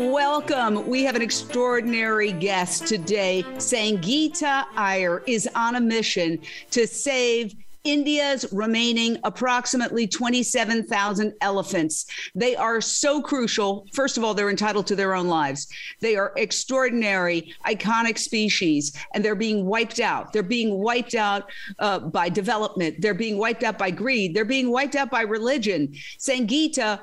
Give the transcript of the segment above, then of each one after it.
Welcome. We have an extraordinary guest today. Sangita Iyer is on a mission to save India's remaining approximately 27,000 elephants. They are so crucial. First of all, they're entitled to their own lives. They are extraordinary, iconic species, and they're being wiped out. They're being wiped out uh, by development. They're being wiped out by greed. They're being wiped out by religion. Sangita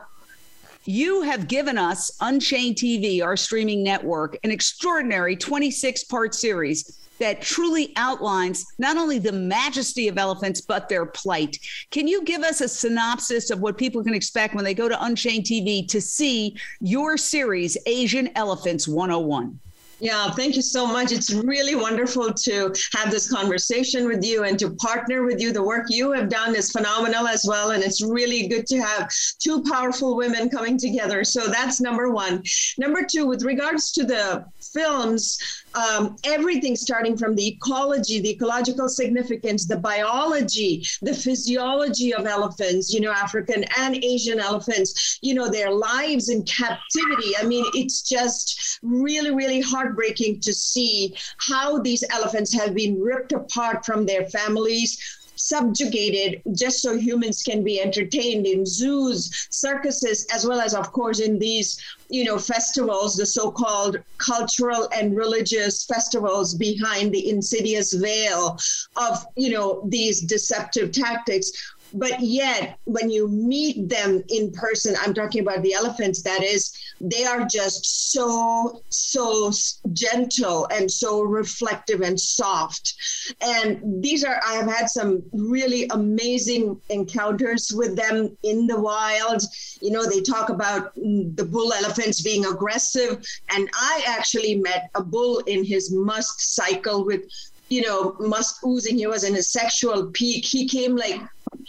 you have given us Unchained TV, our streaming network, an extraordinary 26 part series that truly outlines not only the majesty of elephants, but their plight. Can you give us a synopsis of what people can expect when they go to Unchained TV to see your series, Asian Elephants 101? Yeah, thank you so much. It's really wonderful to have this conversation with you and to partner with you. The work you have done is phenomenal as well. And it's really good to have two powerful women coming together. So that's number one. Number two, with regards to the films, um, everything starting from the ecology, the ecological significance, the biology, the physiology of elephants, you know, African and Asian elephants, you know, their lives in captivity. I mean, it's just really, really heartbreaking to see how these elephants have been ripped apart from their families subjugated just so humans can be entertained in zoos, circuses, as well as, of course, in these, you know, festivals, the so-called cultural and religious festivals behind the insidious veil of, you know, these deceptive tactics but yet when you meet them in person i'm talking about the elephants that is they are just so so gentle and so reflective and soft and these are i have had some really amazing encounters with them in the wild you know they talk about mm, the bull elephants being aggressive and i actually met a bull in his musth cycle with you know, musk oozing. He was in his sexual peak. He came like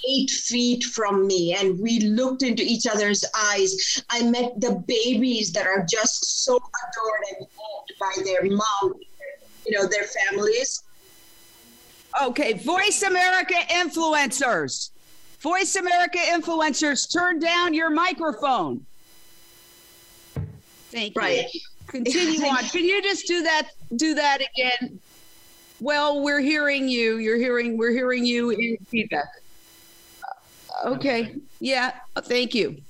eight feet from me and we looked into each other's eyes. I met the babies that are just so adored and loved by their mom, you know, their families. Okay, Voice America influencers. Voice America influencers, turn down your microphone. Thank you. Right. Continue on. Can you just do that do that again? Well, we're hearing you. You're hearing we're hearing you in feedback. Okay. Yeah. Thank you.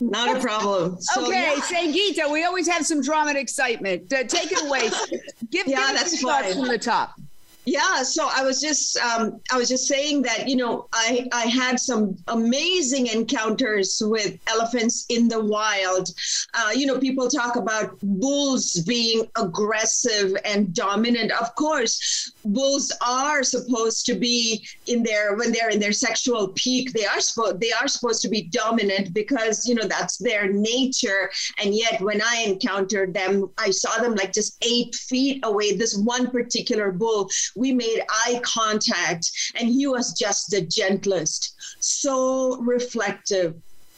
Not a problem. So, okay, yeah. Sangita, we always have some drama and excitement. Uh, take it away. Give, yeah, give that's fine. from the top. Yeah, so I was just um, I was just saying that you know I I had some amazing encounters with elephants in the wild. Uh, you know, people talk about bulls being aggressive and dominant. Of course, bulls are supposed to be in their when they're in their sexual peak. They are supposed they are supposed to be dominant because you know that's their nature. And yet, when I encountered them, I saw them like just eight feet away. This one particular bull we made eye contact, and he was just the gentlest, so reflective,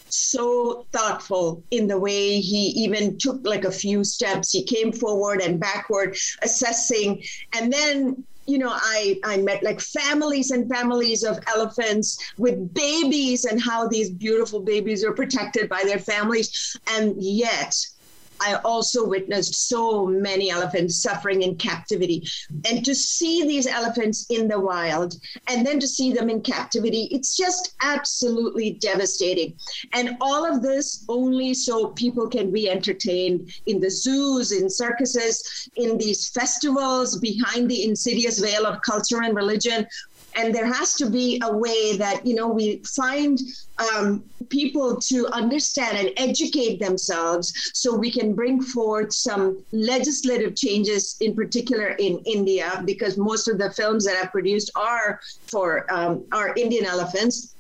so thoughtful in the way he even took like a few steps. He came forward and backward, assessing. And then, you know, I, I met like families and families of elephants with babies and how these beautiful babies are protected by their families. And yet, I also witnessed so many elephants suffering in captivity. And to see these elephants in the wild and then to see them in captivity, it's just absolutely devastating. And all of this only so people can be entertained in the zoos, in circuses, in these festivals behind the insidious veil of culture and religion and there has to be a way that you know we find um, people to understand and educate themselves so we can bring forth some legislative changes in particular in india because most of the films that i've produced are for um, our indian elephants.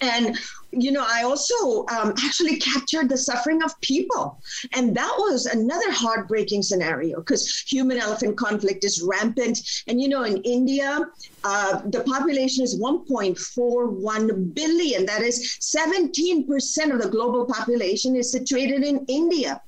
And you know, I also um, actually captured the suffering of people. And that was another heartbreaking scenario because human elephant conflict is rampant. And, you know, in India, uh, the population is 1.41 billion. That is 17% of the global population is situated in India.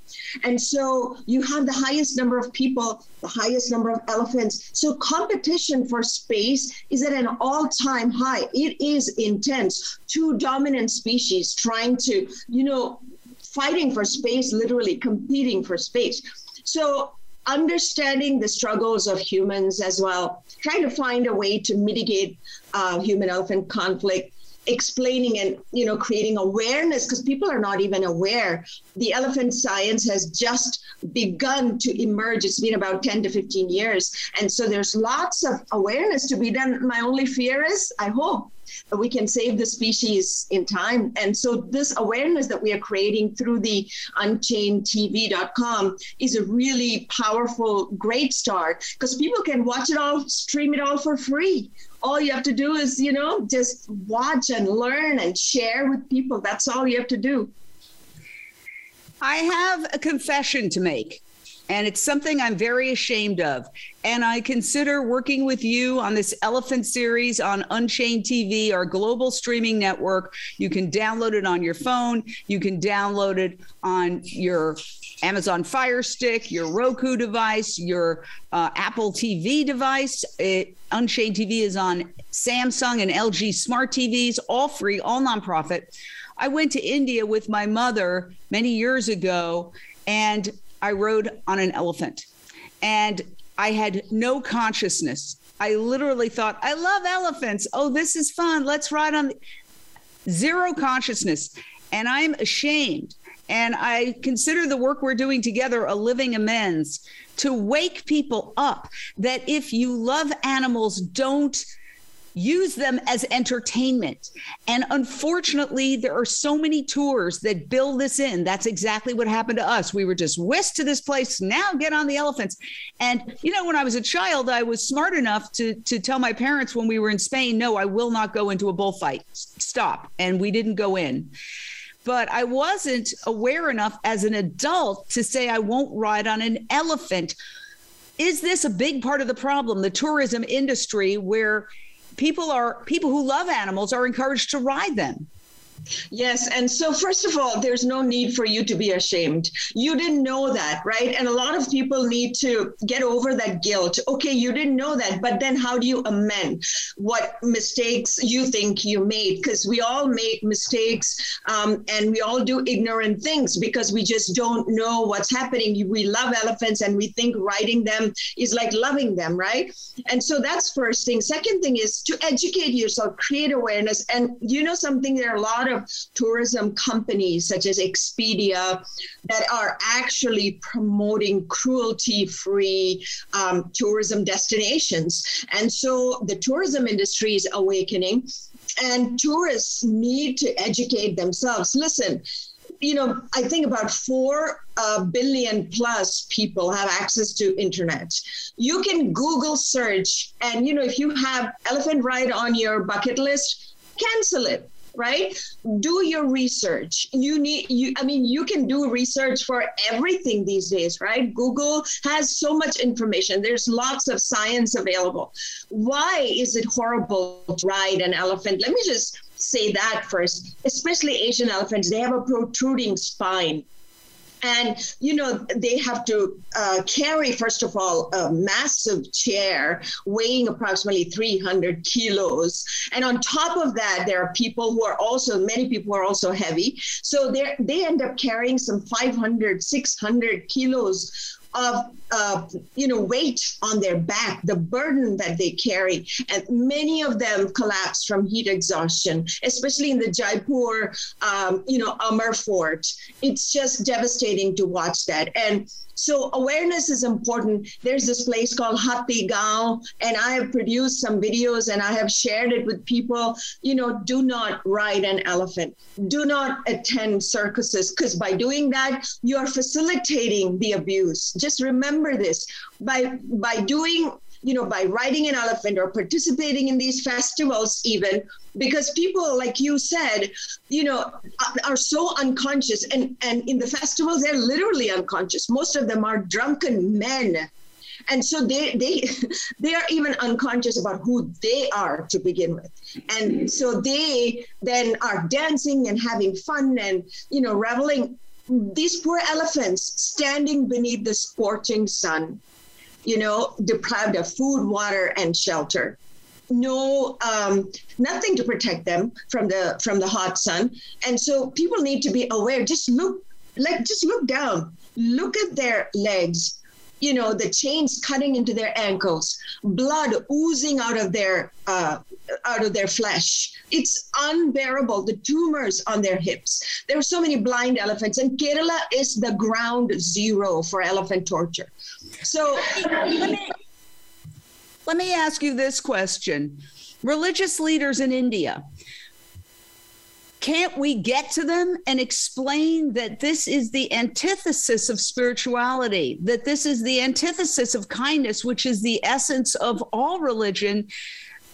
And so you have the highest number of people, the highest number of elephants. So competition for space is at an all time high. It is intense. Two dominant species trying to, you know, fighting for space, literally competing for space. So understanding the struggles of humans as well, trying to find a way to mitigate uh, human elephant conflict explaining and you know creating awareness because people are not even aware. The elephant science has just begun to emerge. It's been about 10 to 15 years. And so there's lots of awareness to be done. My only fear is i hope we can save the species in time. And so this awareness that we are creating through the unchainedtv.com is a really powerful, great start because people can watch it all, stream it all for free all you have to do is, you know, just watch and learn and share with people. That's all you have to do. I have a confession to make, and it's something I'm very ashamed of. And I consider working with you on this elephant series on Unchained TV, our global streaming network. You can download it on your phone, you can download it on your Amazon Fire Stick, your Roku device, your uh, Apple TV device. It, Unchained TV is on Samsung and LG smart TVs, all free, all nonprofit. I went to India with my mother many years ago and I rode on an elephant. And I had no consciousness. I literally thought, I love elephants. Oh, this is fun. Let's ride on. Zero consciousness. And I'm ashamed and I consider the work we're doing together a living amends to wake people up that if you love animals, don't use them as entertainment. And unfortunately, there are so many tours that build this in. That's exactly what happened to us. We were just whisked to this place. Now get on the elephants. And you know, when I was a child, I was smart enough to to tell my parents when we were in Spain, no, I will not go into a bullfight. Stop. And we didn't go in but I wasn't aware enough as an adult to say I won't ride on an elephant. Is this a big part of the problem? The tourism industry, where people are people who love animals are encouraged to ride them. Yes. And so, first of all, there's no need for you to be ashamed. You didn't know that, right? And a lot of people need to get over that guilt. Okay, you didn't know that, but then how do you amend what mistakes you think you made? Because we all make mistakes um, and we all do ignorant things because we just don't know what's happening. We love elephants and we think riding them is like loving them, right? And so, that's first thing. Second thing is to educate yourself, create awareness. And you know something, there are a lot of of tourism companies such as Expedia that are actually promoting cruelty free um, tourism destinations. And so the tourism industry is awakening, and tourists need to educate themselves. Listen, you know, I think about four uh, billion plus people have access to internet. You can Google search, and you know, if you have elephant ride on your bucket list, cancel it right? Do your research. You need you i mean you can do research for everything these days right? Google has so much information. There's lots of science available. Why is it horrible to ride an elephant? Let me just say that first. Especially asian elephants they have a protruding spine and you know they have to uh, carry first of all a massive chair weighing approximately 300 kilos. And on top of that there are people who are also many people are also heavy. So they they end up carrying some 500 600 kilos of uh, you know weight on their back, the burden that they carry, and many of them collapse from heat exhaustion, especially in the Jaipur, um, you know, Amer Fort. It's just devastating to watch that, and so awareness is important. There's this place called Hathi Gaon, and I have produced some videos and I have shared it with people. You know, do not ride an elephant. Do not attend circuses because by doing that, you are facilitating the abuse. Just remember this. By by doing you know, by riding an elephant or participating in these festivals, even because people, like you said, you know, are so unconscious. And, and in the festivals, they're literally unconscious. Most of them are drunken men and so they they they are even unconscious about who they are to begin with and so they then are dancing and having fun and you know reveling these poor elephants standing beneath the scorching sun you know deprived of food water and shelter. No um, nothing to protect them from the from the hot sun. And so people need to be aware. Just look like just look down. Look at their legs you know, the chains cutting into their ankles, blood oozing out of their uh, out of their flesh. It's unbearable. The tumors on their hips. There are so many blind elephants, and Kerala is the ground zero for elephant torture. So let me, let me ask you this question: Religious leaders in India can't we get to them and explain that this is the antithesis of spirituality, that this is the antithesis of kindness, which is the essence of all religion?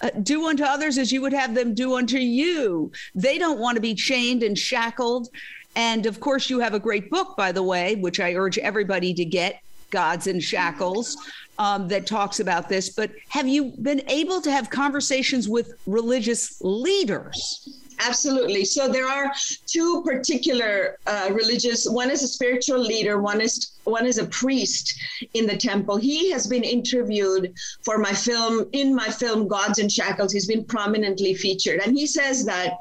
Uh, do unto others as you would have them do unto you. They don't want to be chained and shackled. And of course, you have a great book, by the way, which I urge everybody to get Gods in Shackles. Um, that talks about this, but have you been able to have conversations with religious leaders? Absolutely. So there are two particular uh, religious. One is a spiritual leader. One is one is a priest in the temple. He has been interviewed for my film in my film Gods in Shackles. He's been prominently featured, and he says that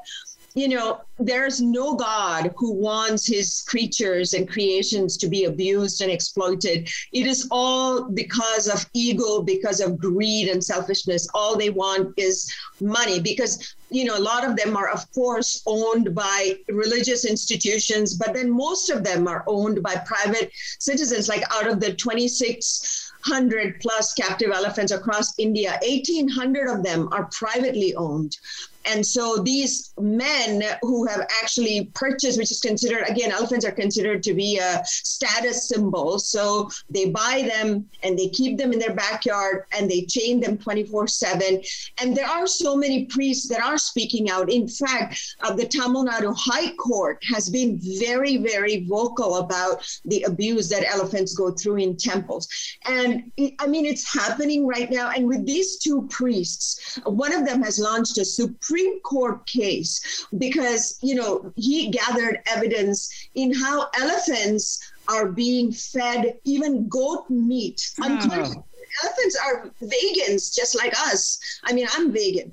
you know, there's no God who wants his creatures and creations to be abused and exploited. It is all because of ego, because of greed and selfishness. All they want is money because, you know, a lot of them are, of course, owned by religious institutions, but then most of them are owned by private citizens. Like out of the 2600 plus captive elephants across India, 1,800 of them are privately owned. And so these men who have actually purchased, which is considered, again, elephants are considered to be a status symbol. So they buy them and they keep them in their backyard and they chain them 24 7. And there are so many priests that are speaking out. In fact, uh, the Tamil Nadu High Court has been very, very vocal about the abuse that elephants go through in temples. And I mean, it's happening right now. And with these two priests, one of them has launched a Supreme Supreme Court case because, you know, he gathered evidence in how elephants are being fed even goat meat. Oh. Elephants are vegans just like us. I mean, I'm vegan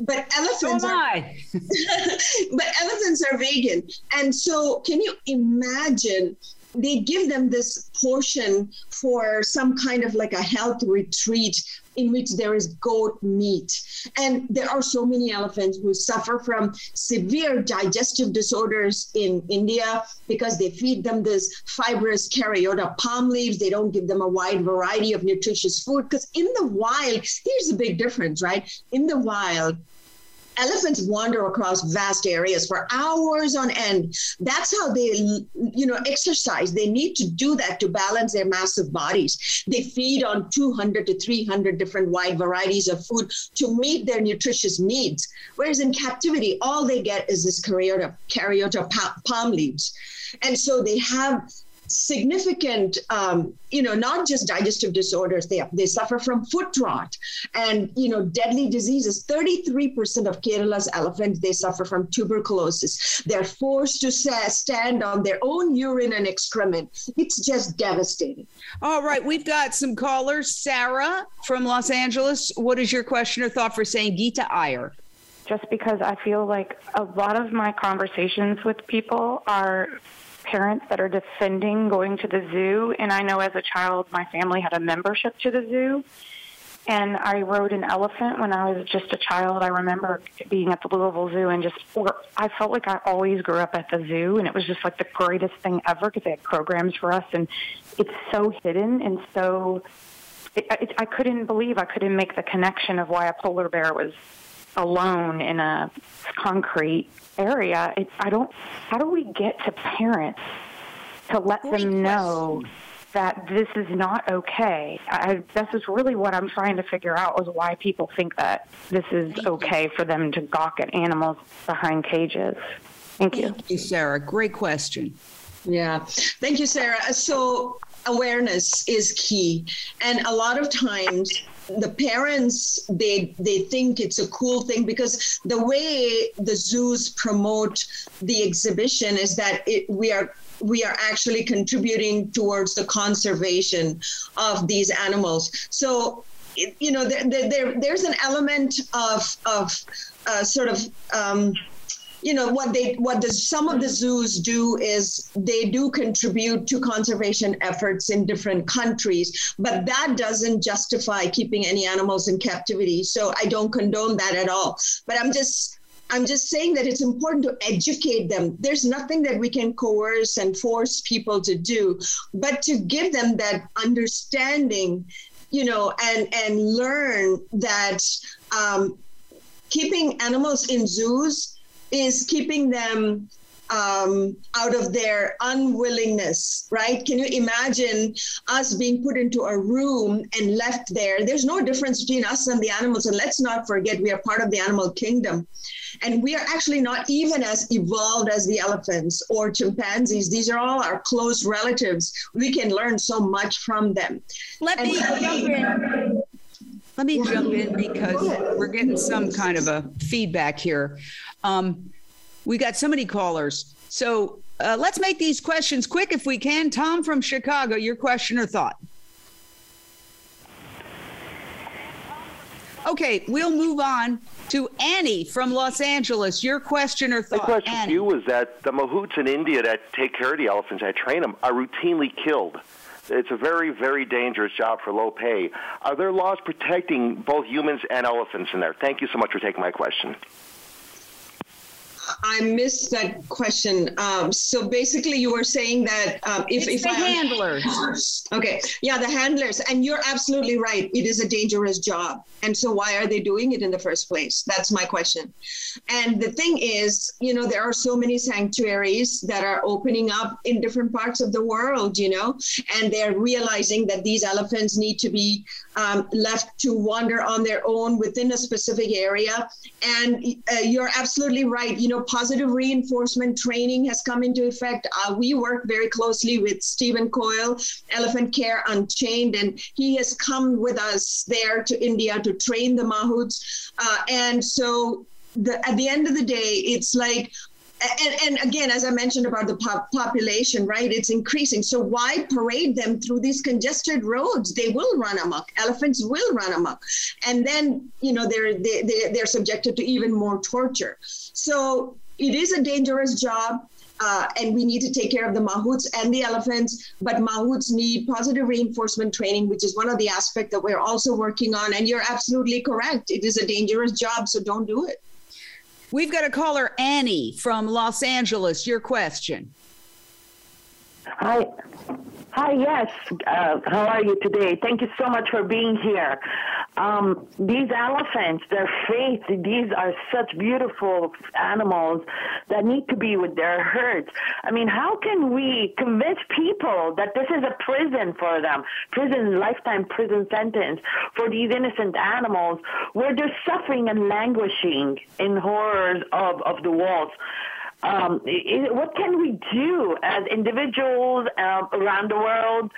but elephants so are but elephants are vegan and so can you imagine they give them this portion for some kind of like a health retreat in which there is goat meat. And there are so many elephants who suffer from severe digestive disorders in India because they feed them this fibrous caryota palm leaves. They don't give them a wide variety of nutritious food because in the wild, here's the big difference, right? In the wild, elephants wander across vast areas for hours on end. That's how they you know exercise. They need to do that to balance their massive bodies. They feed on 200 to 300 different wide varieties of food to meet their nutritious needs. Whereas in captivity all they get is this caryota caryota palm leaves. And so they have significant, um, you know, not just digestive disorders. They they suffer from foot rot and you know deadly diseases. Thirty three percent of Kerala's elephants they suffer from tuberculosis. They're forced to stand on their own urine and excrement. It's just devastating. All right, we've got some callers. Sarah from Los Angeles. What is your question or thought for Sangita Iyer? Just because I feel like a lot of my conversations with people are parents that are defending going to the zoo. And I know as a child, my family had a membership to the zoo. And I rode an elephant when I was just a child. I remember being at the Louisville Zoo and just, or I felt like I always grew up at the zoo. And it was just like the greatest thing ever because they had programs for us. And it's so hidden and so, it, it, I couldn't believe I couldn't make the connection of why a polar bear was alone in a concrete area. It, I don't. How do we get to parents to let Great them know that this is not okay. I, this is really what I'm trying to figure out is why people think that this is okay for them to gawk at animals behind cages. Thank you. Thank you, Sarah. Great question. Yeah. Thank you, Sarah. So, awareness is key. And a lot of times, the parents they they think it's a cool thing because the way the zoos promote the exhibition is that it, we are we are actually contributing towards the conservation of these animals. So, you know, there, there, there's an element of, of uh, sort of, um, you know what they what the some of the zoos do is they do contribute to conservation efforts in different countries but that doesn't justify keeping any animals in captivity so i don't condone that at all but i'm just I'm just saying that it's important to educate them. There's nothing that we can coerce and force people to do, but to give them that understanding, you know, and and learn that um, keeping animals in zoos is keeping them um, out of their unwillingness, right? Can you imagine us being put into a room and left there? There's no difference between us and the animals. And let's not forget, we are part of the animal kingdom. And we are actually not even as evolved as the elephants or chimpanzees. These are all our close relatives. We can learn so much from them. Let and me jump in. Let me jump in because we're getting some kind of a feedback here. Um, we got so many callers. So uh, let's make these questions quick if we can. Tom from Chicago, your question or thought? Okay, we'll move on to Annie from Los Angeles. Your question or thought? My question Annie. to you was that the mahouts in India that take care of the elephants, I train them, are routinely killed. It's a very, very dangerous job for low pay. Are there laws protecting both humans and elephants in there? Thank you so much for taking my question. I missed that question. Um, so basically, you were saying that um, if it's if the I, handlers, okay, yeah, the handlers, and you're absolutely right. It is a dangerous job, and so why are they doing it in the first place? That's my question. And the thing is, you know, there are so many sanctuaries that are opening up in different parts of the world, you know, and they're realizing that these elephants need to be um, left to wander on their own within a specific area. And uh, you're absolutely right. You know, positive reinforcement training has come into effect. Uh, we work very closely with Stephen Coyle, Elephant Care Unchained, and he has come with us there to India to train the mahouts. Uh, and so the, at the end of the day, it's like and, and, again, as I mentioned about the pop- population, right, it's increasing. So why parade them through these congested roads? They will run amok. Elephants will run amok, and then you know they're they, they, they're subjected to even more torture. So it is a dangerous job. Uh, and we need to take care of the mahouts and the elephants. But mahouts need positive reinforcement training, which is one of the aspects that we're also working on. And you're absolutely correct. It is a dangerous job, so don't do it. We've got a caller, Annie from Los Angeles. Your question. Hi. Hi, yes. Uh, how are you today? Thank you so much for being here. Um, these elephants, their faith, these are such beautiful animals that need to be with their herds. I mean, how can we convince people that this is a prison for them, prison, lifetime prison sentence for these innocent animals where they're suffering and languishing in horrors of, of the walls? Um, what can we do as individuals uh, around the world?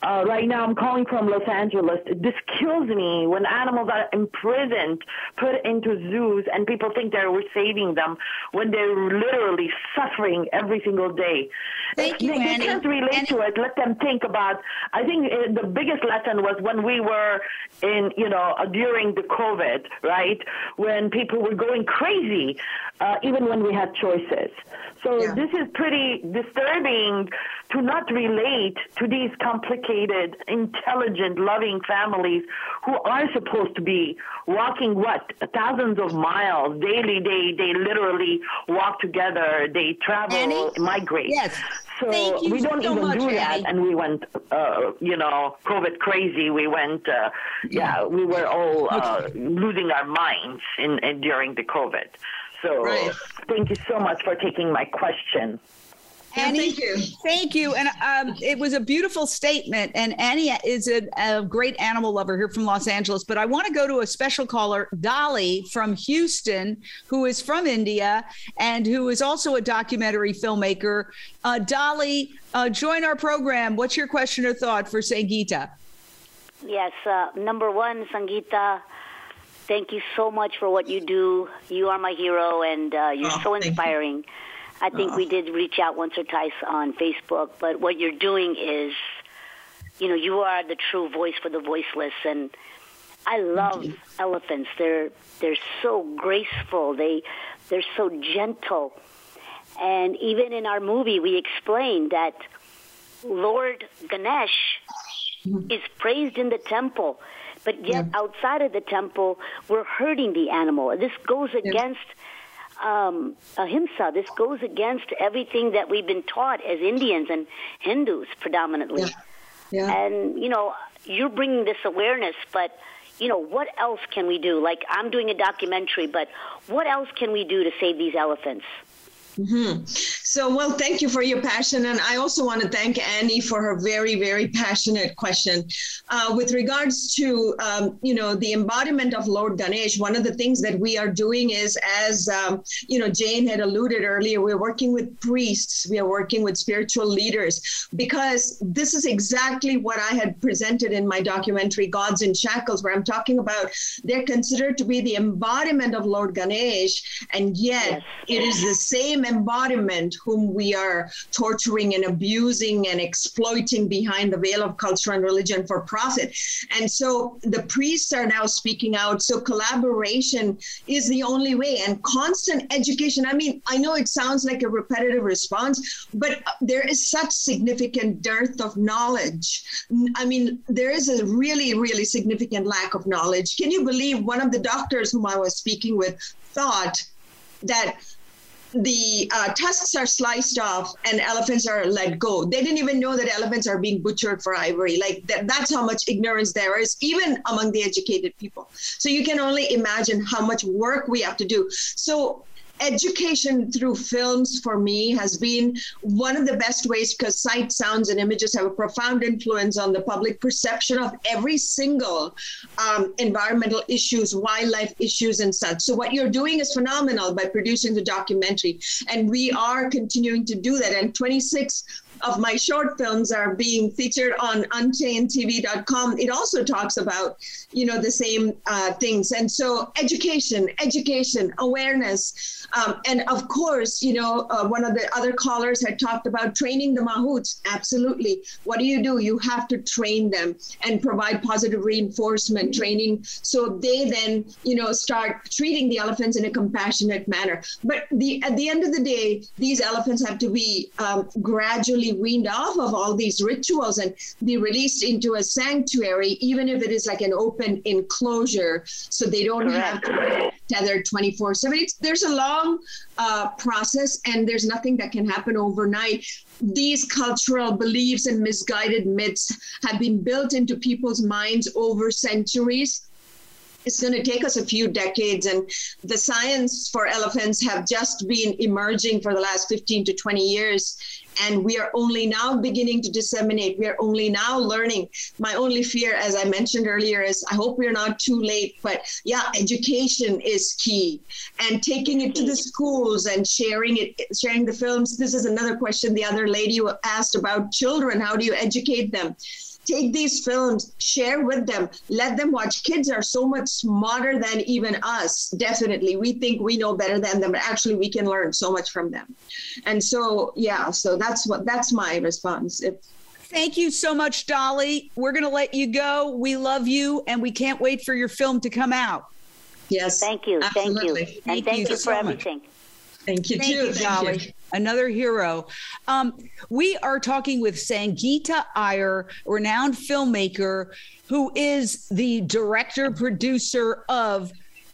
Uh, right now, I'm calling from Los Angeles. This kills me when animals are imprisoned, put into zoos, and people think that we're saving them when they're literally suffering every single day. Thank if you, they, Annie. they can't relate Annie. to it. Let them think about. I think uh, the biggest lesson was when we were in, you know, uh, during the COVID, right? When people were going crazy, uh, even when we had choices. So Yeah. this is pretty disturbing to not relate to these complicated, intelligent, loving families who are supposed to be walking what thousands of miles daily. They they literally walk together. They travel, Annie? migrate. Yes. So we don't so even much, do Annie. that, and we went, uh, you know, COVID crazy. We went, uh, yeah, we were all uh, losing our minds in, in during the COVID. So Right. thank you so much for taking my question. Annie, thank you. Thank you. And um, it was a beautiful statement. And Annie is a, a, great animal lover here from Los Angeles. But I want to go to a special caller, Dolly from Houston, who is from India and who is also a documentary filmmaker. Uh, Dolly, uh, join our program. What's your question or thought for Sangita? Yes. Uh, number one, Sangita thank you so much for what you do. You are my hero, and uh, you're oh, so inspiring. You. I think we did reach out once or twice on Facebook, but what you're doing is, you know, you are the true voice for the voiceless, and I love elephants. They're they're so graceful. They they're so gentle, and even in our movie, we explained that Lord Ganesh mm-hmm. is praised in the temple, but yet yeah. outside of the temple, we're hurting the animal. This goes against um, ahimsa. This goes against everything that we've been taught as Indians and Hindus predominantly. Yeah. Yeah. And, you know, you're bringing this awareness, but, you know, what else can we do? Like, I'm doing a documentary, but what else can we do to save these elephants? Mm-hmm. So, well, thank you for your passion. And I also want to thank Annie for her very, very passionate question. Uh, with regards to, um, you know, the embodiment of Lord Ganesh, one of the things that we are doing is, as, um, you know, Jane had alluded earlier, we're working with priests, we are working with spiritual leaders, because this is exactly what I had presented in my documentary, Gods in Shackles, where I'm talking about they're considered to be the embodiment of Lord Ganesh, and yet yes. it is the same embodiment whom we are torturing and abusing and exploiting behind the veil of culture and religion for profit. And so the priests are now speaking out. So collaboration is the only way and constant education. I mean, I know it sounds like a repetitive response, but there is such significant dearth of knowledge. I mean, there is a really, really significant lack of knowledge. Can you believe one of the doctors whom I was speaking with thought that the uh, tusks are sliced off and elephants are let go. They didn't even know that elephants are being butchered for ivory. Like that, that's how much ignorance there is, even among the educated people. So you can only imagine how much work we have to do. So education through films for me has been one of the best ways because sight, sounds, and images have a profound influence on the public perception of every single um, environmental issues, wildlife issues, and such. So, what you're doing is phenomenal by producing the documentary. And we are continuing to do that. And 26 of my short films are being featured on unchainedtv.com it also talks about you know the same uh, things. And so education education awareness um, and of course you know uh, one of the other callers had talked about training the mahouts. Absolutely. What do you do? You have to train them and provide positive reinforcement training so they then you know start treating the elephants in a compassionate manner. But the at the end of the day these elephants have to be um, gradually weaned off of all these rituals and be released into a sanctuary, even if it is like an open enclosure, so they don't have to be tethered 24 7. There's a long uh, process, and there's nothing that can happen overnight. These cultural beliefs and misguided myths have been built into people's minds over centuries it's going to take us a few decades and the science for elephants have just been emerging for the last 15 to 20 years and we are only now beginning to disseminate. We are only now learning. My only fear as i mentioned earlier is i hope we're not too late but yeah education is key. And taking it to the schools and sharing it sharing the films. This is another question the other lady asked about children. How do you educate them take these films, share with them, let them watch. Kids are so much smarter than even us, definitely. We think we know better than them, but actually we can learn so much from them. And so, yeah, so that's what that's my response. If, Thank you so much, Dolly. We're going to let you go. We love you, and we can't wait for your film to come out. Yes. Thank you. Absolutely. Thank you. Thank and thank you, you so for everything. Much. Thank you, thank too. You, Dolly. You. Another hero. Um, we are talking with Sangita Iyer, renowned filmmaker, who is the director producer of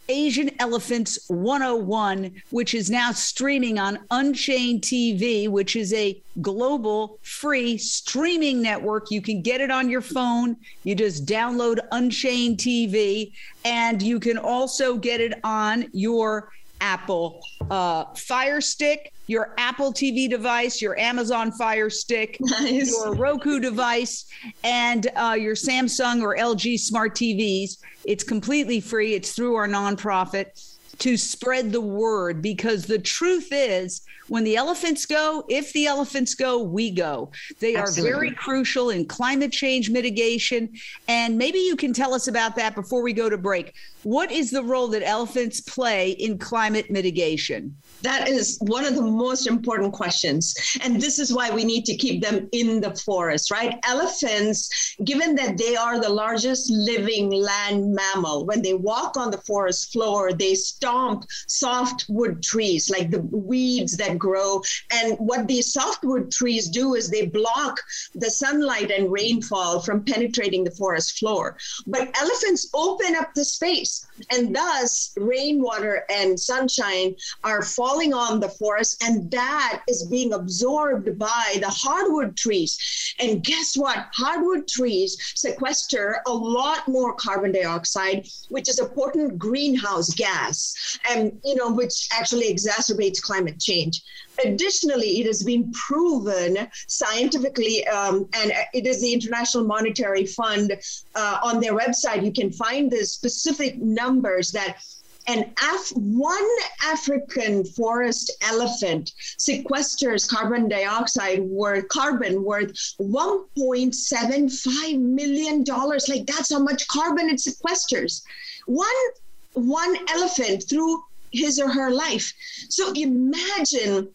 Asian Elephants 101, which is now streaming on Unchained TV, which is a global free streaming network. You can get it on your phone. You just download Unchained TV, and you can also get it on your Apple uh, Fire Stick, your Apple TV device, your Amazon Fire Stick, nice. your Roku device, and uh, your Samsung or LG smart TVs. It's completely free. It's through our nonprofit to spread the word because the truth is when the elephants go, if the elephants go, we go. They Absolutely. are very crucial in climate change mitigation. And maybe you can tell us about that before we go to break. What is the role that elephants play in climate mitigation? That is one of the most important questions. And this is why we need to keep them in the forest, right? Elephants, given that they are the largest living land mammal, when they walk on the forest floor, they stomp softwood trees like the weeds that grow. And what these softwood trees do is they block the sunlight and rainfall from penetrating the forest floor. But elephants open up the space, and thus rainwater and sunshine are falling on the forest, and that is being absorbed by the hardwood trees. And guess what? Hardwood trees sequester a lot more carbon dioxide, which is a potent greenhouse gas, and you know, which actually exacerbates climate change. Additionally, it has been proven scientifically, um, and it is the International Monetary Fund uh, on their website. You can find the specific numbers that an Af- one African forest elephant sequesters carbon dioxide worth carbon worth 1.75 million dollars. Like that's how much carbon it sequesters. One one elephant through his or her life. So imagine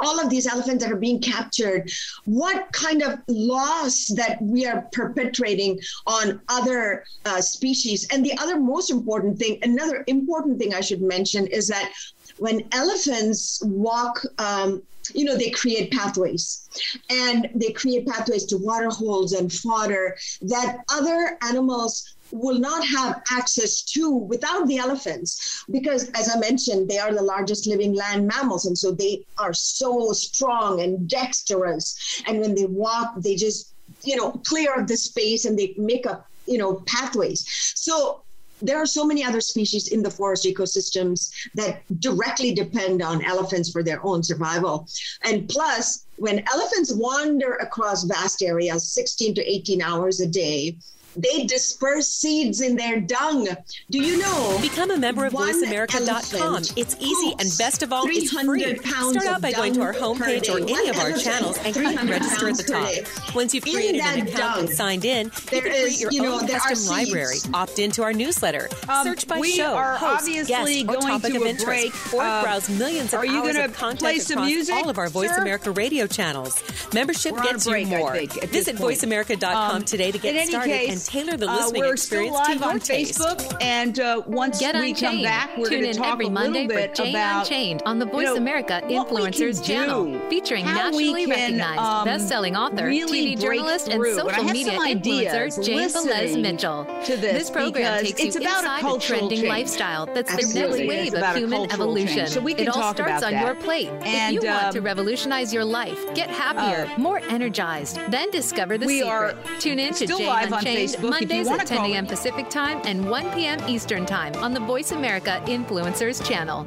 all of these elephants that are being captured, what kind of loss that we are perpetrating on other uh, species. And the other most important thing, another important thing I should mention is that when elephants walk, um, you know, they create pathways and they create pathways to water holes and fodder that other animals will not have access to without the elephants because as i mentioned they are the largest living land mammals. And so they are so strong and dexterous. And when they walk they just you know clear the space and they make up you know pathways. So there are so many other species in the forest ecosystems that directly depend on elephants for their own survival. And plus, when elephants wander across vast areas 16 to 18 hours a day, they disperse seeds in their dung. Do you know? Become a member of VoiceAmerica.com. It's easy and best of all, it's free. Start out by going to our homepage or any of our channels and click register at the top. Once you've created an account dung, and signed in, you can create your you know, own custom library. Opt into our newsletter. Um, Search by show, host, guest, or topic of interest. Break. Or uh, browse millions of hours of content across music? all of our Voice sure. America radio channels. Membership gets break, you more. Visit VoiceAmerica.com um, today to get started case, and tailor the uh, listening uh, we're experience still live to on taste. Facebook, and uh, once Get we come back, we're Tune in every Monday for Jay about, Unchained on the Voice you know, America Influencers channel, featuring nationally can, recognized um, best-selling author, TV journalist, and social media influencer Jane Velez Mitchell. To this, this program takes it's you about inside a the trending change. lifestyle that's Absolutely. the next wave of human evolution. Change. So we can it all talk starts about on that. your plate. And, if you want to um, revolutionize your life, get happier, uh, more energized, then discover the we secret. are Tune in to Jane live on Unchained Facebook. Mondays at 10 a.m. Pacific Time and 1 p.m. Eastern Time on the Voice America Influencers channel.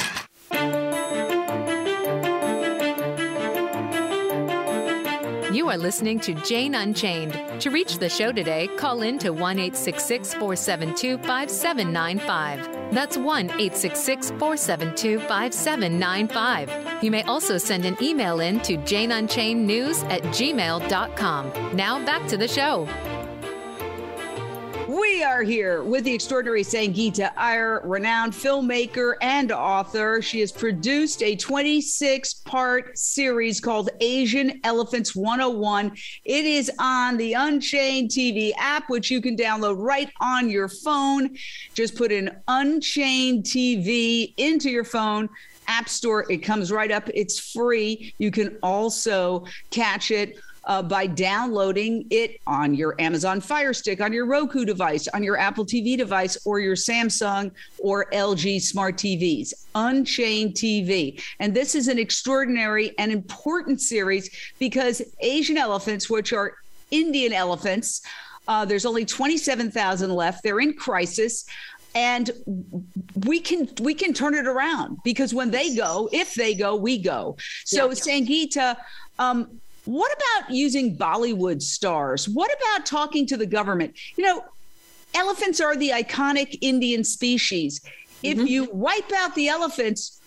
You are listening to Jane Unchained. To reach the show today, call in to 1 472 5795. That's 1 472 5795. You may also send an email in to janeunchainednews at gmail.com. Now back to the show. We are here with the extraordinary Sangita Iyer, renowned filmmaker and author. She has produced a 26 part series called Asian Elephants 101. It is on the Unchained TV app, which you can download right on your phone. Just put in Unchained TV into your phone. App Store, it comes right up. It's free. You can also catch it uh, by downloading it on your Amazon Fire Stick, on your Roku device, on your Apple TV device, or your Samsung or LG smart TVs. Unchained TV. And this is an extraordinary and important series because Asian elephants, which are Indian elephants, uh, there's only 27,000 left. They're in crisis and we can we can turn it around because when they go if they go we go so yeah. sangita um, what about using Bollywood stars? What about talking to the government? You know, elephants are the iconic Indian species. If mm-hmm. you wipe out the elephants,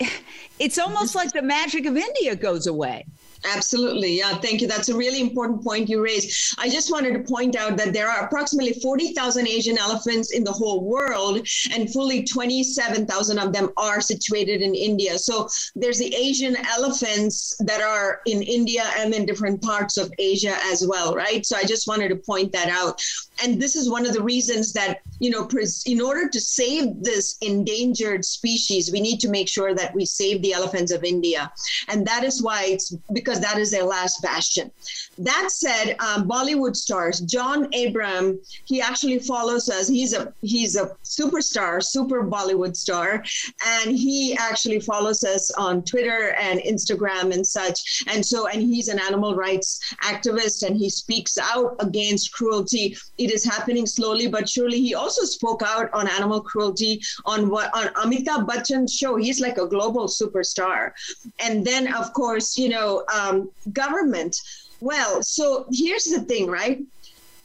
it's almost like the magic of India goes away. Absolutely. Yeah, thank you. That's a really important point you raised. I just wanted to point out that there are approximately 40,000 Asian elephants in the whole world, and fully 27,000 of them are situated in India. So there's the Asian elephants that are in India and in different parts of Asia as well, right? So I just wanted to point that out. And this is one of the reasons that, you know, in order to save this endangered species, we need to make sure that we save the elephants of India. And that is why it's because that is their last bastion. That said, um, Bollywood stars John Abraham, he actually follows us. He's a he's a superstar, super Bollywood star, and he actually follows us on Twitter and Instagram and such. And so, and he's an animal rights activist, and he speaks out against cruelty. It is happening slowly but surely. He also spoke out on animal cruelty on what on Amitabh Bachchan's show. He's like a global superstar. And then, of course, you know um, government. Well, so here's the thing, right?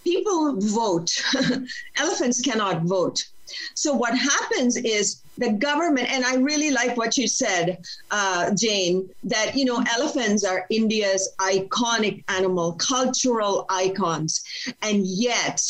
People vote. Elephants cannot vote. So what happens is the government, and I really like what you said, uh, Jane, that you know elephants are India's iconic animal, cultural icons, and yet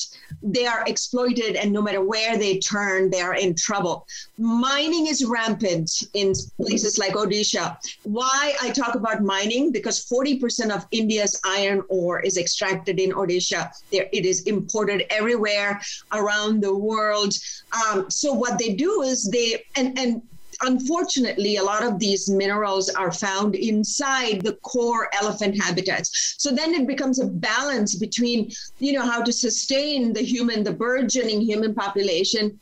they are exploited, and no matter where they turn, they are in trouble. Mining is rampant in places like Odisha. Why I talk about mining? Because 40% of India's iron ore is extracted in Odisha. There, it is imported everywhere around the world. Um, so what they do is they and and unfortunately, a lot of these minerals are found inside the core elephant habitats. So then it becomes a balance between, you know, how to sustain the human, the burgeoning human population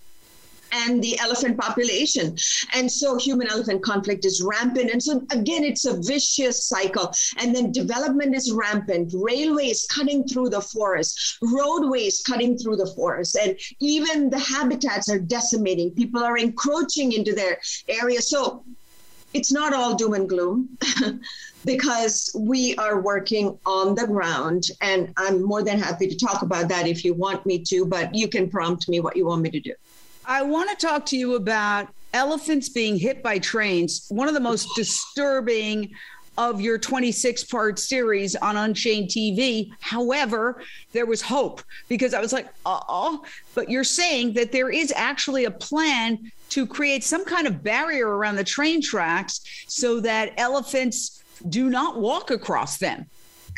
and the elephant population. And so human elephant conflict is rampant. And so again, it's a vicious cycle. And then development is rampant, railways cutting through the forest, roadways cutting through the forest, and even the habitats are decimating. People are encroaching into their area. So it's not all doom and gloom. because we are working on the ground. And I'm more than happy to talk about that if you want me to, but you can prompt me what you want me to do. I want to talk to you about elephants being hit by trains. One of the most disturbing of your 26 part series on Unchained TV. However, there was hope because I was like, oh, but you're saying that there is actually a plan to create some kind of barrier around the train tracks so that elephants do not walk across them.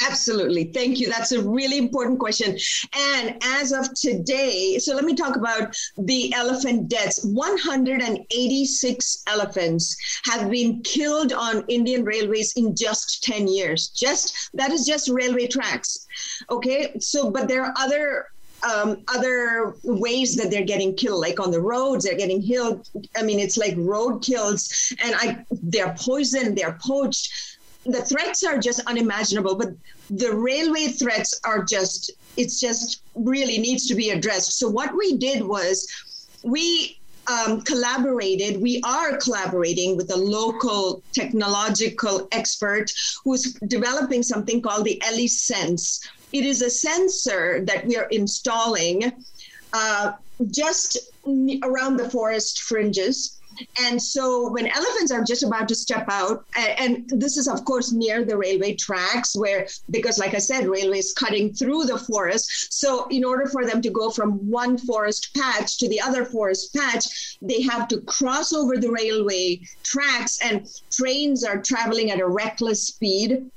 Absolutely. Thank you. That's a really important question. And as of today, so let me talk about the elephant deaths. 186 elephants have been killed on Indian railways in just 10 years. Just that is just railway tracks. Okay. So, but there are other um, other ways that they're getting killed, like on the roads, they're getting killed. I mean, it's like road kills, and I they're poisoned, they're poached. The threats are just unimaginable, but the railway threats are just it's just really needs to be addressed. So what we did was we um, collaborated, we are collaborating with a local technological expert who's developing something called the Ellie Sense. It is a sensor that we are installing uh, just around the forest fringes and so when elephants are just about to step out, and this is, of course, near the railway tracks, where, because like I said, railway is cutting through the forest. So in order for them to go from one forest patch to the other forest patch, they have to cross over the railway tracks, and trains are traveling at a reckless speed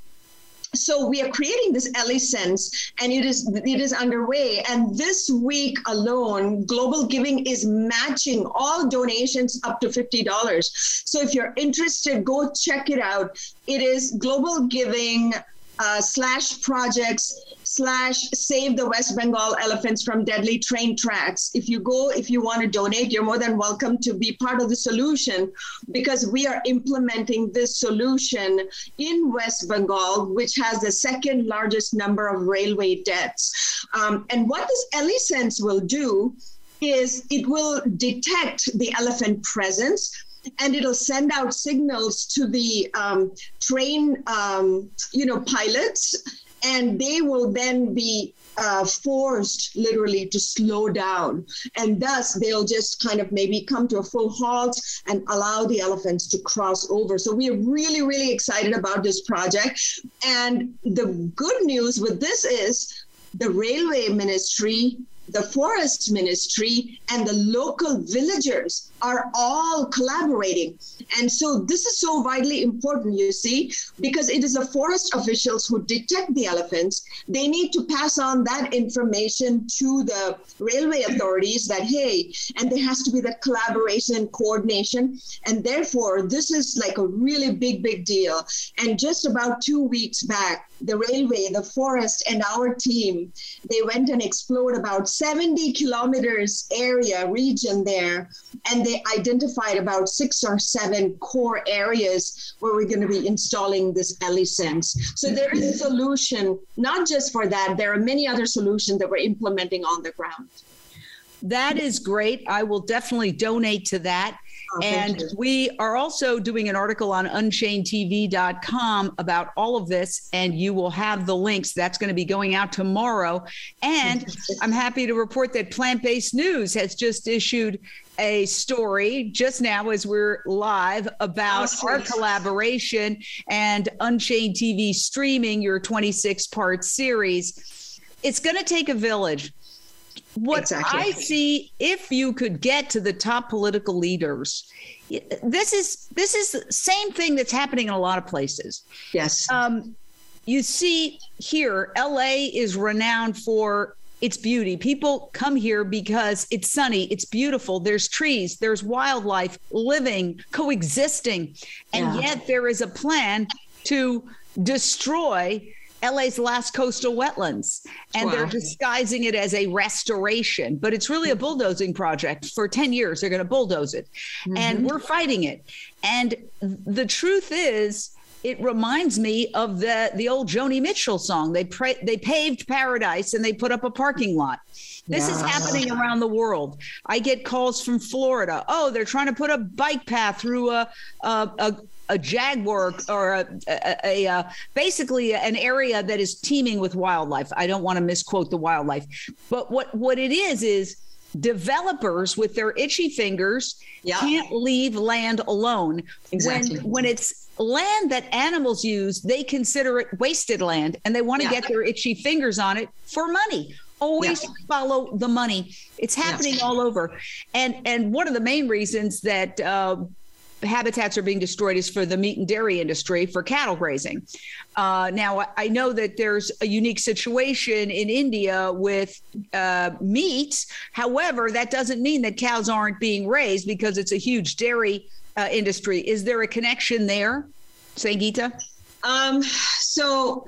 so we are creating this Ellie Sense, and it is it is underway. And this week alone, Global Giving is matching all donations up to fifty dollars. So if you're interested, go check it out. It is Global Giving uh, slash projects slash save the West Bengal elephants from deadly train tracks. If you go, if you want to donate, you're more than welcome to be part of the solution because we are implementing this solution in West Bengal, which has the second largest number of railway deaths. Um, and what this Ellie Sense will do is it will detect the elephant presence and it'll send out signals to the um, train, um, you know, pilots, and they will then be uh, forced literally to slow down. And thus, they'll just kind of maybe come to a full halt and allow the elephants to cross over. So, we are really, really excited about this project. And the good news with this is the railway ministry the forest ministry and the local villagers are all collaborating. And so this is so vitally important, you see, because it is the forest officials who detect the elephants. They need to pass on that information to the railway authorities that, hey, and there has to be the collaboration and coordination. And therefore, this is like a really big, big deal. And just about two weeks back, the railway, the forest, and our team, they went and explored about 70 kilometers area region there, and they identified about six or seven core areas where we're going to be installing this Ellie Sense. So there is a solution, not just for that, there are many other solutions that we're implementing on the ground. That is great. I will definitely donate to that. Oh, and we are also doing an article on unchainedtv.com about all of this, and you will have the links. That's going to be going out tomorrow. And I'm happy to report that Plant Based News has just issued a story just now as we're live about oh, our collaboration and Unchained TV streaming your 26 part series. It's going to take a village what exactly. I see, if you could get to the top political leaders, this is this is the same thing that's happening in a lot of places. Yes. Um, you see here, LA is renowned for its beauty. People come here because it's sunny, it's beautiful, there's trees, there's wildlife living, coexisting. And yeah. yet there is a plan to destroy LA's last coastal wetlands, and wow. they're disguising it as a restoration, but it's really a bulldozing project. For 10 years, they're going to bulldoze it, mm-hmm. and we're fighting it. And the truth is, it reminds me of the the old Joni Mitchell song. They pra- they paved paradise and they put up a parking lot. This yeah. is happening around the world. I get calls from Florida. Oh, they're trying to put a bike path through a a, a, a jaguar or a, a, a, a, basically an area that is teeming with wildlife. I don't want to misquote the wildlife, but what what it is is developers with their itchy fingers yeah. can't leave land alone. Exactly. When when it's land that animals use, they consider it wasted land and they want to yeah. get their itchy fingers on it for money always yeah. follow the money it's happening all over and and one of the main reasons that uh, habitats are being destroyed is for the meat and dairy industry for cattle grazing. Uh, now, I know that there's a unique situation in India with uh, meat. However, that doesn't mean that cows aren't being raised because it's a huge dairy uh, industry. Is there a connection there, Sangita? Um, so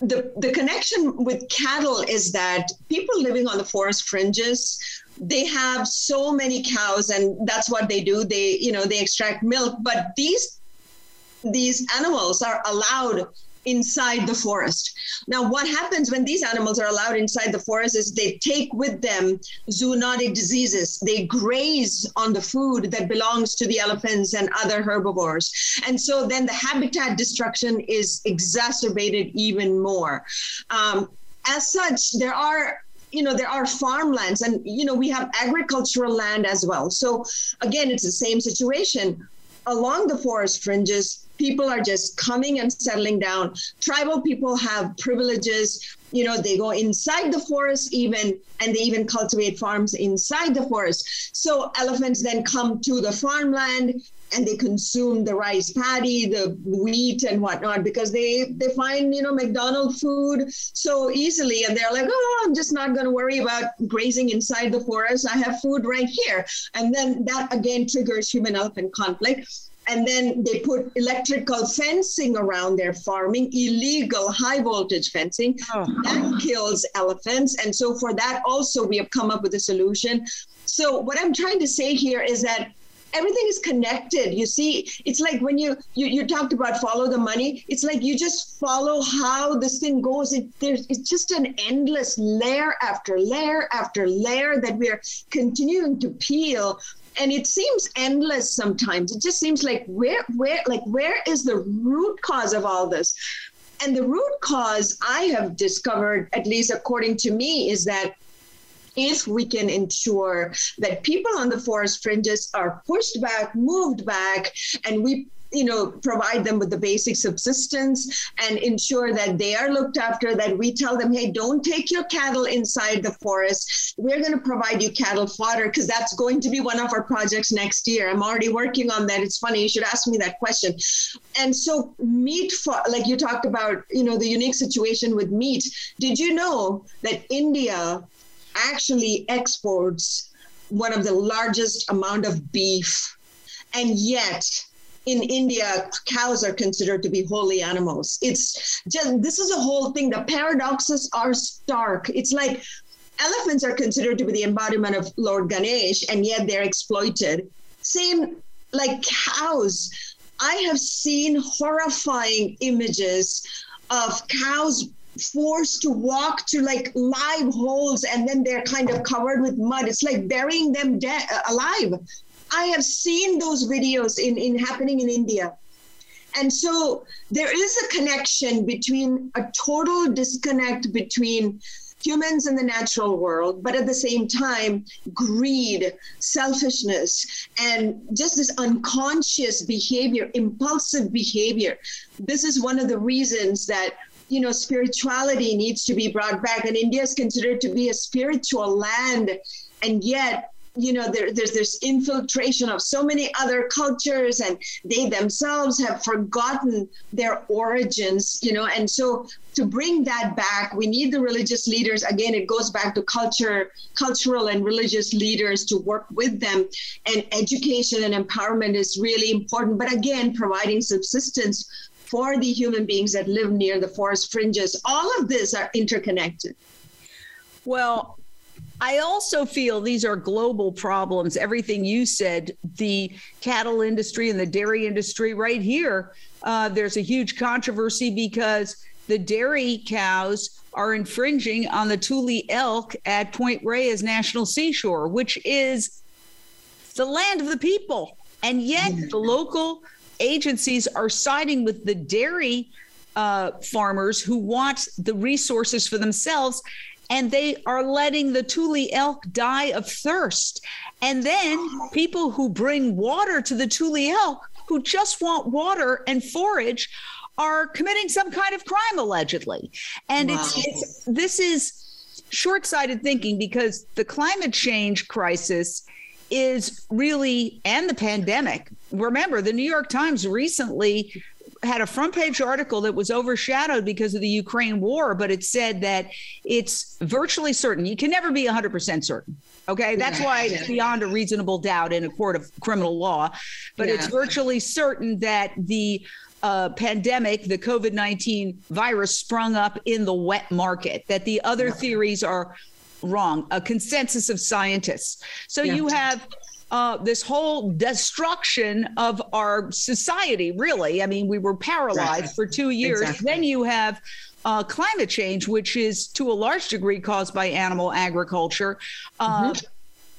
the, the connection with cattle is that people living on the forest fringes they have so many cows and that's what they do. They you know they extract milk but these these animals are allowed inside the forest. Now, what happens when these animals are allowed inside the forest is they take with them zoonotic diseases. They graze on the food that belongs to the elephants and other herbivores. And so then the habitat destruction is exacerbated even more. Um, as such, there are you know there are farmlands and you know we have agricultural land as well so again it's the same situation along the forest fringes people are just coming and settling down. Tribal people have privileges. You know, they go inside the forest even, and they even cultivate farms inside the forest. So elephants then come to the farmland and they consume the rice paddy, the wheat and whatnot because they they find you know McDonald food so easily and they're like oh I'm just not going to worry about grazing inside the forest I have food right here and then that again triggers human elephant conflict and then they put electrical fencing around their farming, illegal high voltage fencing. Oh. That kills elephants. And so, for that, also, we have come up with a solution. So, what I'm trying to say here is that everything is connected you see it's like when you, you you talked about follow the money it's like you just follow how this thing goes it, there's it's just an endless layer after layer after layer that we're continuing to peel and it seems endless sometimes. It just seems like where where like where is the root cause of all this? And the root cause i have discovered at least according to me is that if we can ensure that people on the forest fringes are pushed back, moved back, and we you know provide them with the basic subsistence and ensure that they are looked after that we tell them hey don't take your cattle inside the forest. We're going to provide you cattle fodder because that's going to be one of our projects next year. I'm already working on that. It's funny you should ask me that question. And so meat for like you talked about you know the unique situation with meat. Did you know that india actually exports one of the largest amount of beef? And yet in India, cows are considered to be holy animals. It's just, this is a whole thing. The paradoxes are stark. It's like elephants are considered to be the embodiment of Lord Ganesh, and yet they're exploited. Same like cows. I have seen horrifying images of cows forced to walk to like live holes and then they're kind of covered with mud. It's like burying them dead alive. I have seen those videos in, in happening in India. And so there is a connection between a total disconnect between humans and the natural world, but at the same time, greed, selfishness, and just this unconscious behavior, impulsive behavior. This is one of the reasons that you know spirituality needs to be brought back and india is considered to be a spiritual land and yet you know there, there's this infiltration of so many other cultures and they themselves have forgotten their origins you know and so to bring that back we need the religious leaders. Again it goes back to culture cultural and religious leaders to work with them and education and empowerment is really important but again providing subsistence for the human beings that live near the forest fringes. All of this are interconnected. Well I also feel these are global problems. Everything you said, the cattle industry and the dairy industry, right here, uh, there's a huge controversy because the dairy cows are infringing on the Tule elk at Point Reyes National Seashore, which is the land of the people. And yet the local agencies are siding with the dairy uh, farmers who want the resources for themselves and they are letting the Tule elk die of thirst. And then people who bring water to the Tule elk who just want water and forage are committing some kind of crime allegedly. And wow. it's, it's this is short-sighted thinking because the climate change crisis is really and the pandemic. Remember, the New York Times recently had a front page article that was overshadowed because of the Ukraine war, but it said that it's virtually certain. You can never be 100% certain. Okay. That's why it's beyond a reasonable doubt in a court of criminal law. But yeah. it's virtually certain that the uh, pandemic, the COVID 19 virus sprung up in the wet market, that the other theories are wrong, a consensus of scientists. So you have uh, this whole destruction of our society, really. I mean, we were paralyzed right. for two years. Exactly. Then you have uh, climate change, which is to a large degree caused by animal agriculture. Uh, mm-hmm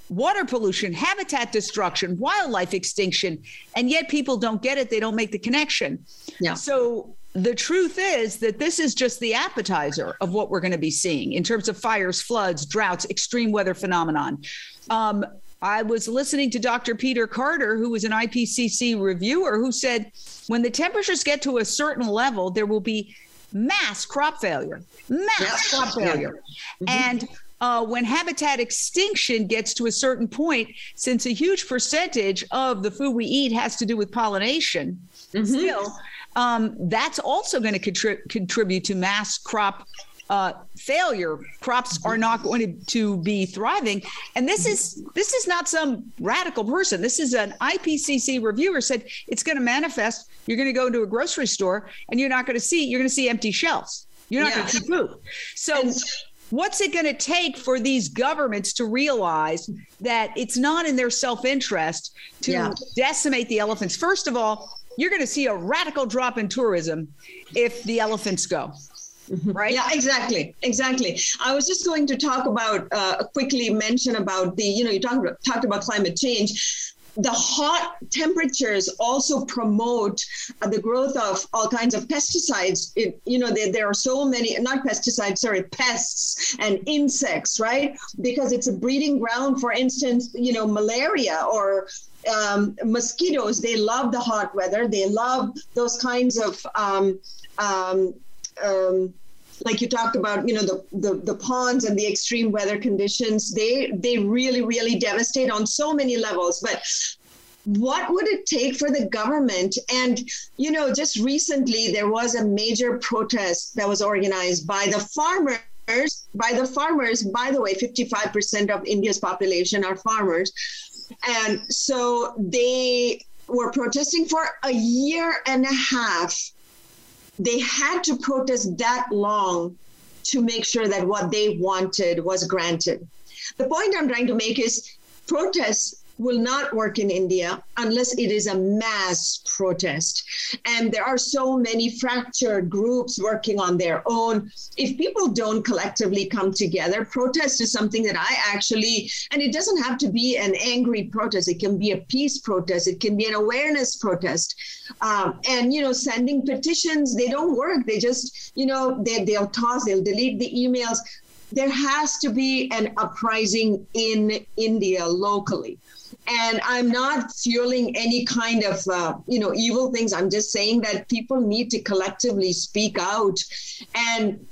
water pollution, habitat destruction, wildlife extinction, and yet people don't get it. They don't make the connection. Yeah. So the truth is that this is just the appetizer of what we're going to be seeing in terms of fires, floods, droughts, extreme weather phenomenon. Um, I was listening to Dr. Peter Carter, who was an IPCC reviewer, who said when the temperatures get to a certain level, there will be mass crop failure, mass crop failure. Mm-hmm. And uh, when habitat extinction gets to a certain point, since a huge percentage of the food we eat has to do with pollination, mm-hmm. still, um, that's also going to contrib- contribute to mass crop uh, failure. Crops are not going to, to be thriving, and this is this is not some radical person. This is an IPCC reviewer said it's going to manifest. You're going to go into a grocery store, and you're not going to see. You're going to see empty shelves. You're not yeah. going to see food. So. And- What's it going to take for these governments to realize that it's not in their self interest to yeah. decimate the elephants? First of all, you're going to see a radical drop in tourism if the elephants go. Mm-hmm. Right? Yeah, exactly, exactly. I was just going to talk about uh, quickly mention about the you know you talked about, talked about climate change the hot temperatures also promote uh, the growth of all kinds of pesticides. It, you know, there, there are so many, not pesticides, sorry, pests and insects, right? Because it's a breeding ground, for instance, you know, malaria or um, mosquitoes. They love the hot weather. They love those kinds of um, um, um like you talked about, you know, the, the, the ponds and the extreme weather conditions, they they really, really devastate on so many levels. But what would it take for the government and you know just recently there was a major protest that was organized by the farmers by the farmers by the way 55% of india's population are farmers and so they were protesting for a year and a half they had to protest that long to make sure that what they wanted was granted. The point I'm trying to make is protests will not work in India unless it is a mass protest. And there are so many fractured groups working on their own. If people don't collectively come together, protest is something that I actually, and it doesn't have to be an angry protest, it can be a peace protest, it can be an awareness protest. Um, and, you know, sending petitions, they don't work. They just, you know, they, they'll toss, they'll delete the emails there has to be an uprising in India locally and i'm not fueling any kind of uh, you know evil things. I'm just saying that people need to collectively speak out. And,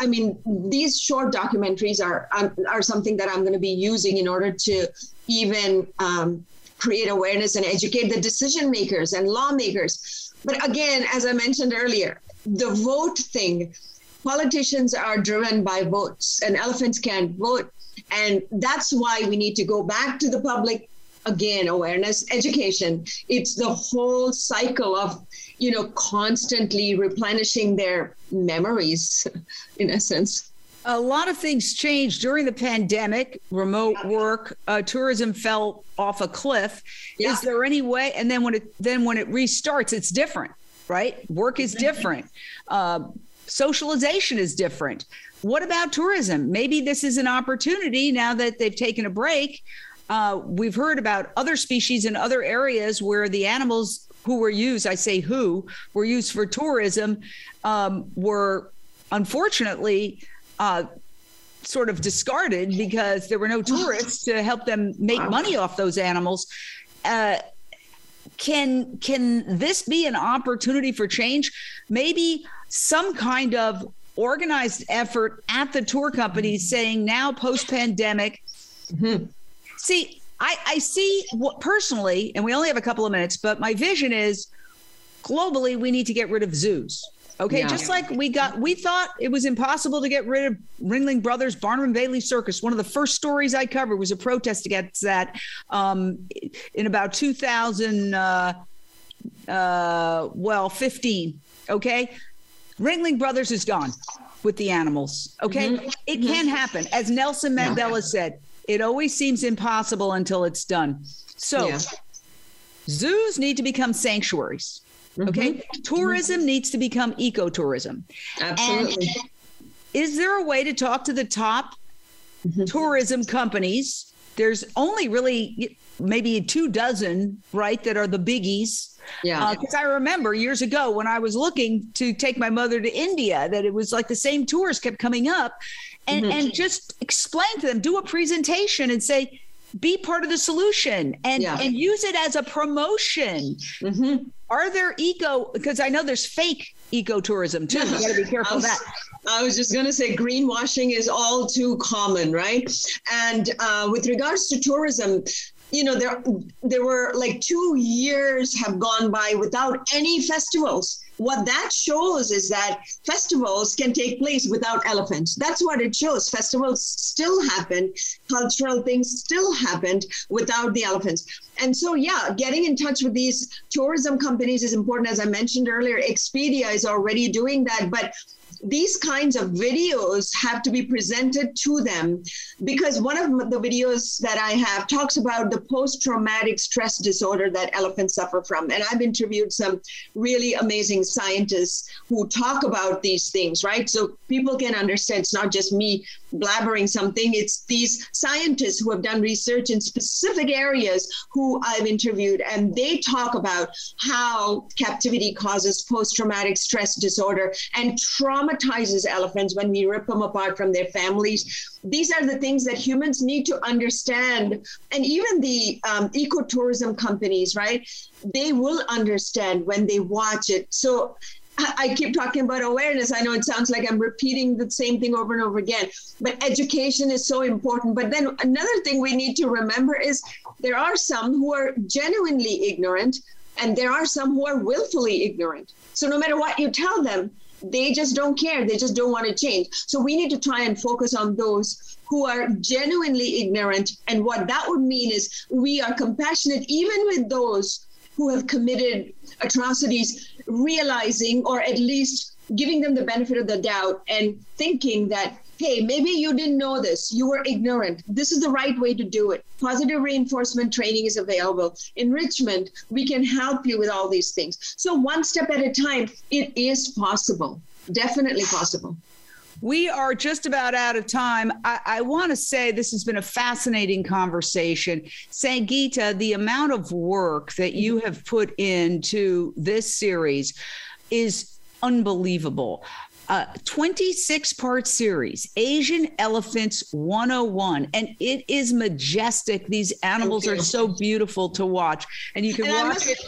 i mean these short documentaries are um, are something that i'm going to be using in order to even um, create awareness and educate the decision makers and lawmakers. But again as i mentioned earlier the vote thing politicians are driven by votes and elephants can't vote. And that's why we need to go back to the public again awareness education. It's the whole cycle of you know constantly replenishing their memories in essence. A lot of things changed during the pandemic. Remote work uh, tourism fell off a cliff. Yeah. is there any way and then when it then when it restarts it's different right? Work is different. Uh, socialization is different. What about tourism? Maybe this is an opportunity now that they've taken a break uh, we've heard about other species in other areas where the animals who were used, I say who, were used for tourism, um, were unfortunately uh, sort of discarded because there were no tourists to help them make money off those animals. Uh, can can this be an opportunity for change? Maybe some kind of organized effort at the tour companies saying now post pandemic. Mm-hmm See, I, I see what personally, and we only have a couple of minutes, but my vision is globally, we need to get rid of zoos. Okay, yeah. just like we got, we thought it was impossible to get rid of Ringling Brothers, Barnum and Bailey Circus. One of the first stories I covered was a protest against that um, in about 2000. Uh, uh, well, 15. Okay. Ringling Brothers is gone with the animals. Okay. Mm-hmm. It mm-hmm. can happen. As Nelson Mandela yeah. said, it always seems impossible until it's done. So, yeah. zoos need to become sanctuaries. Mm-hmm. Okay. Mm-hmm. Tourism needs to become ecotourism. Absolutely. And is there a way to talk to the top mm-hmm. tourism companies? There's only really maybe two dozen, right, that are the biggies. Yeah. Because uh, I remember years ago when I was looking to take my mother to India, that it was like the same tours kept coming up, and mm-hmm. and just explain to them, do a presentation, and say, be part of the solution and yeah. and use it as a promotion. Mm-hmm. Are there eco? Because I know there's fake ecotourism too. You got to be careful of that. I was just going to say greenwashing is all too common, right? And uh, with regards to tourism, you know there there were like two years have gone by without any festivals. What that shows is that festivals can take place without elephants. That's what it shows. Festivals still happen. Cultural things still happened without the elephants. And so yeah getting in touch with these tourism companies is important. As i mentioned earlier expedia is already doing that. But these kinds of videos have to be presented to them because one of the videos that I have talks about the post traumatic stress disorder that elephants suffer from. And I've interviewed some really amazing scientists who talk about these things, right? So people can understand it's not just me blabbering something. It's these scientists who have done research in specific areas who I've interviewed, and they talk about how captivity causes post traumatic stress disorder and traumatizes elephants when we rip them apart from their families. These are the things that humans need to understand. And even the um, ecotourism companies, right? They will understand when they watch it. So I keep talking about awareness. I know it sounds like I'm repeating the same thing over and over again, but education is so important. But then another thing we need to remember is there are some who are genuinely ignorant, and there are some who are willfully ignorant. So no matter what you tell them, they just don't care. They just don't want to change. So we need to try and focus on those who are genuinely ignorant. And what that would mean is we are compassionate even with those who have committed atrocities, realizing or at least giving them the benefit of the doubt and thinking that, hey, maybe you didn't know this, you were ignorant. This is the right way to do it. Positive reinforcement training is available. Enrichment, we can help you with all these things. So, one step at a time, it is possible, definitely possible. We are just about out of time. I, I want to say this has been a fascinating conversation. Sangita, the amount of work that you have put into this series is unbelievable. Uh, 26 part series, Asian Elephants 101. And it is majestic. These animals are so beautiful to watch. And you can and watch it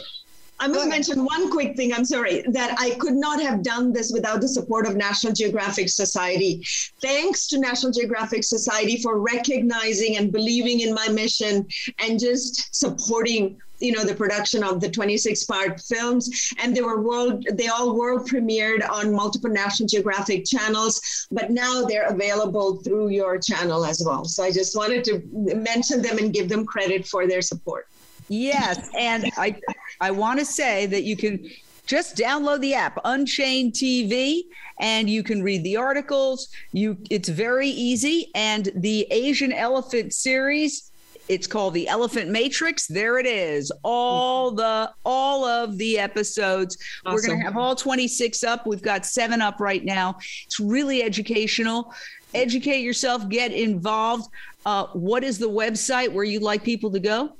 I must mention one quick thing. I'm sorry that I could not have done this without the support of National Geographic Society. Thanks to National Geographic Society for recognizing and believing in my mission and just supporting you know the production of the 26 part films. And they were world they all world premiered on multiple national geographic channels but now they're available through your channel as well. So i just wanted to mention them and give them credit for their support. Yes, and I I want to say that you can just download the app Unchained TV and you can read the articles. You it's very easy and the Asian Elephant series it's called the Elephant Matrix. There it is. All the all of the episodes. Awesome. We're going to have all 26 up. We've got 7 up right now. It's really educational. Educate yourself, get involved. Uh, what is the website where you'd like people to go?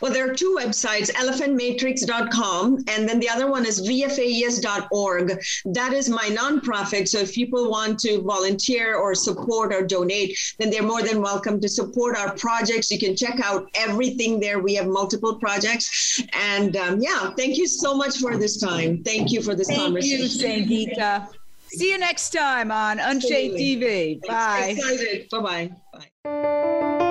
Well, there are two websites, elephantmatrix.com, and then the other one is vfaes.org. That is my nonprofit. So if people want to volunteer or support or donate, then they're more than welcome to support our projects. You can check out everything there. We have multiple projects. And um, yeah, thank you so much for this time. Thank you for this thank conversation. Thank you, Sangita. See you next time on Unchained TV. Bye. Excited. Bye-bye. Bye.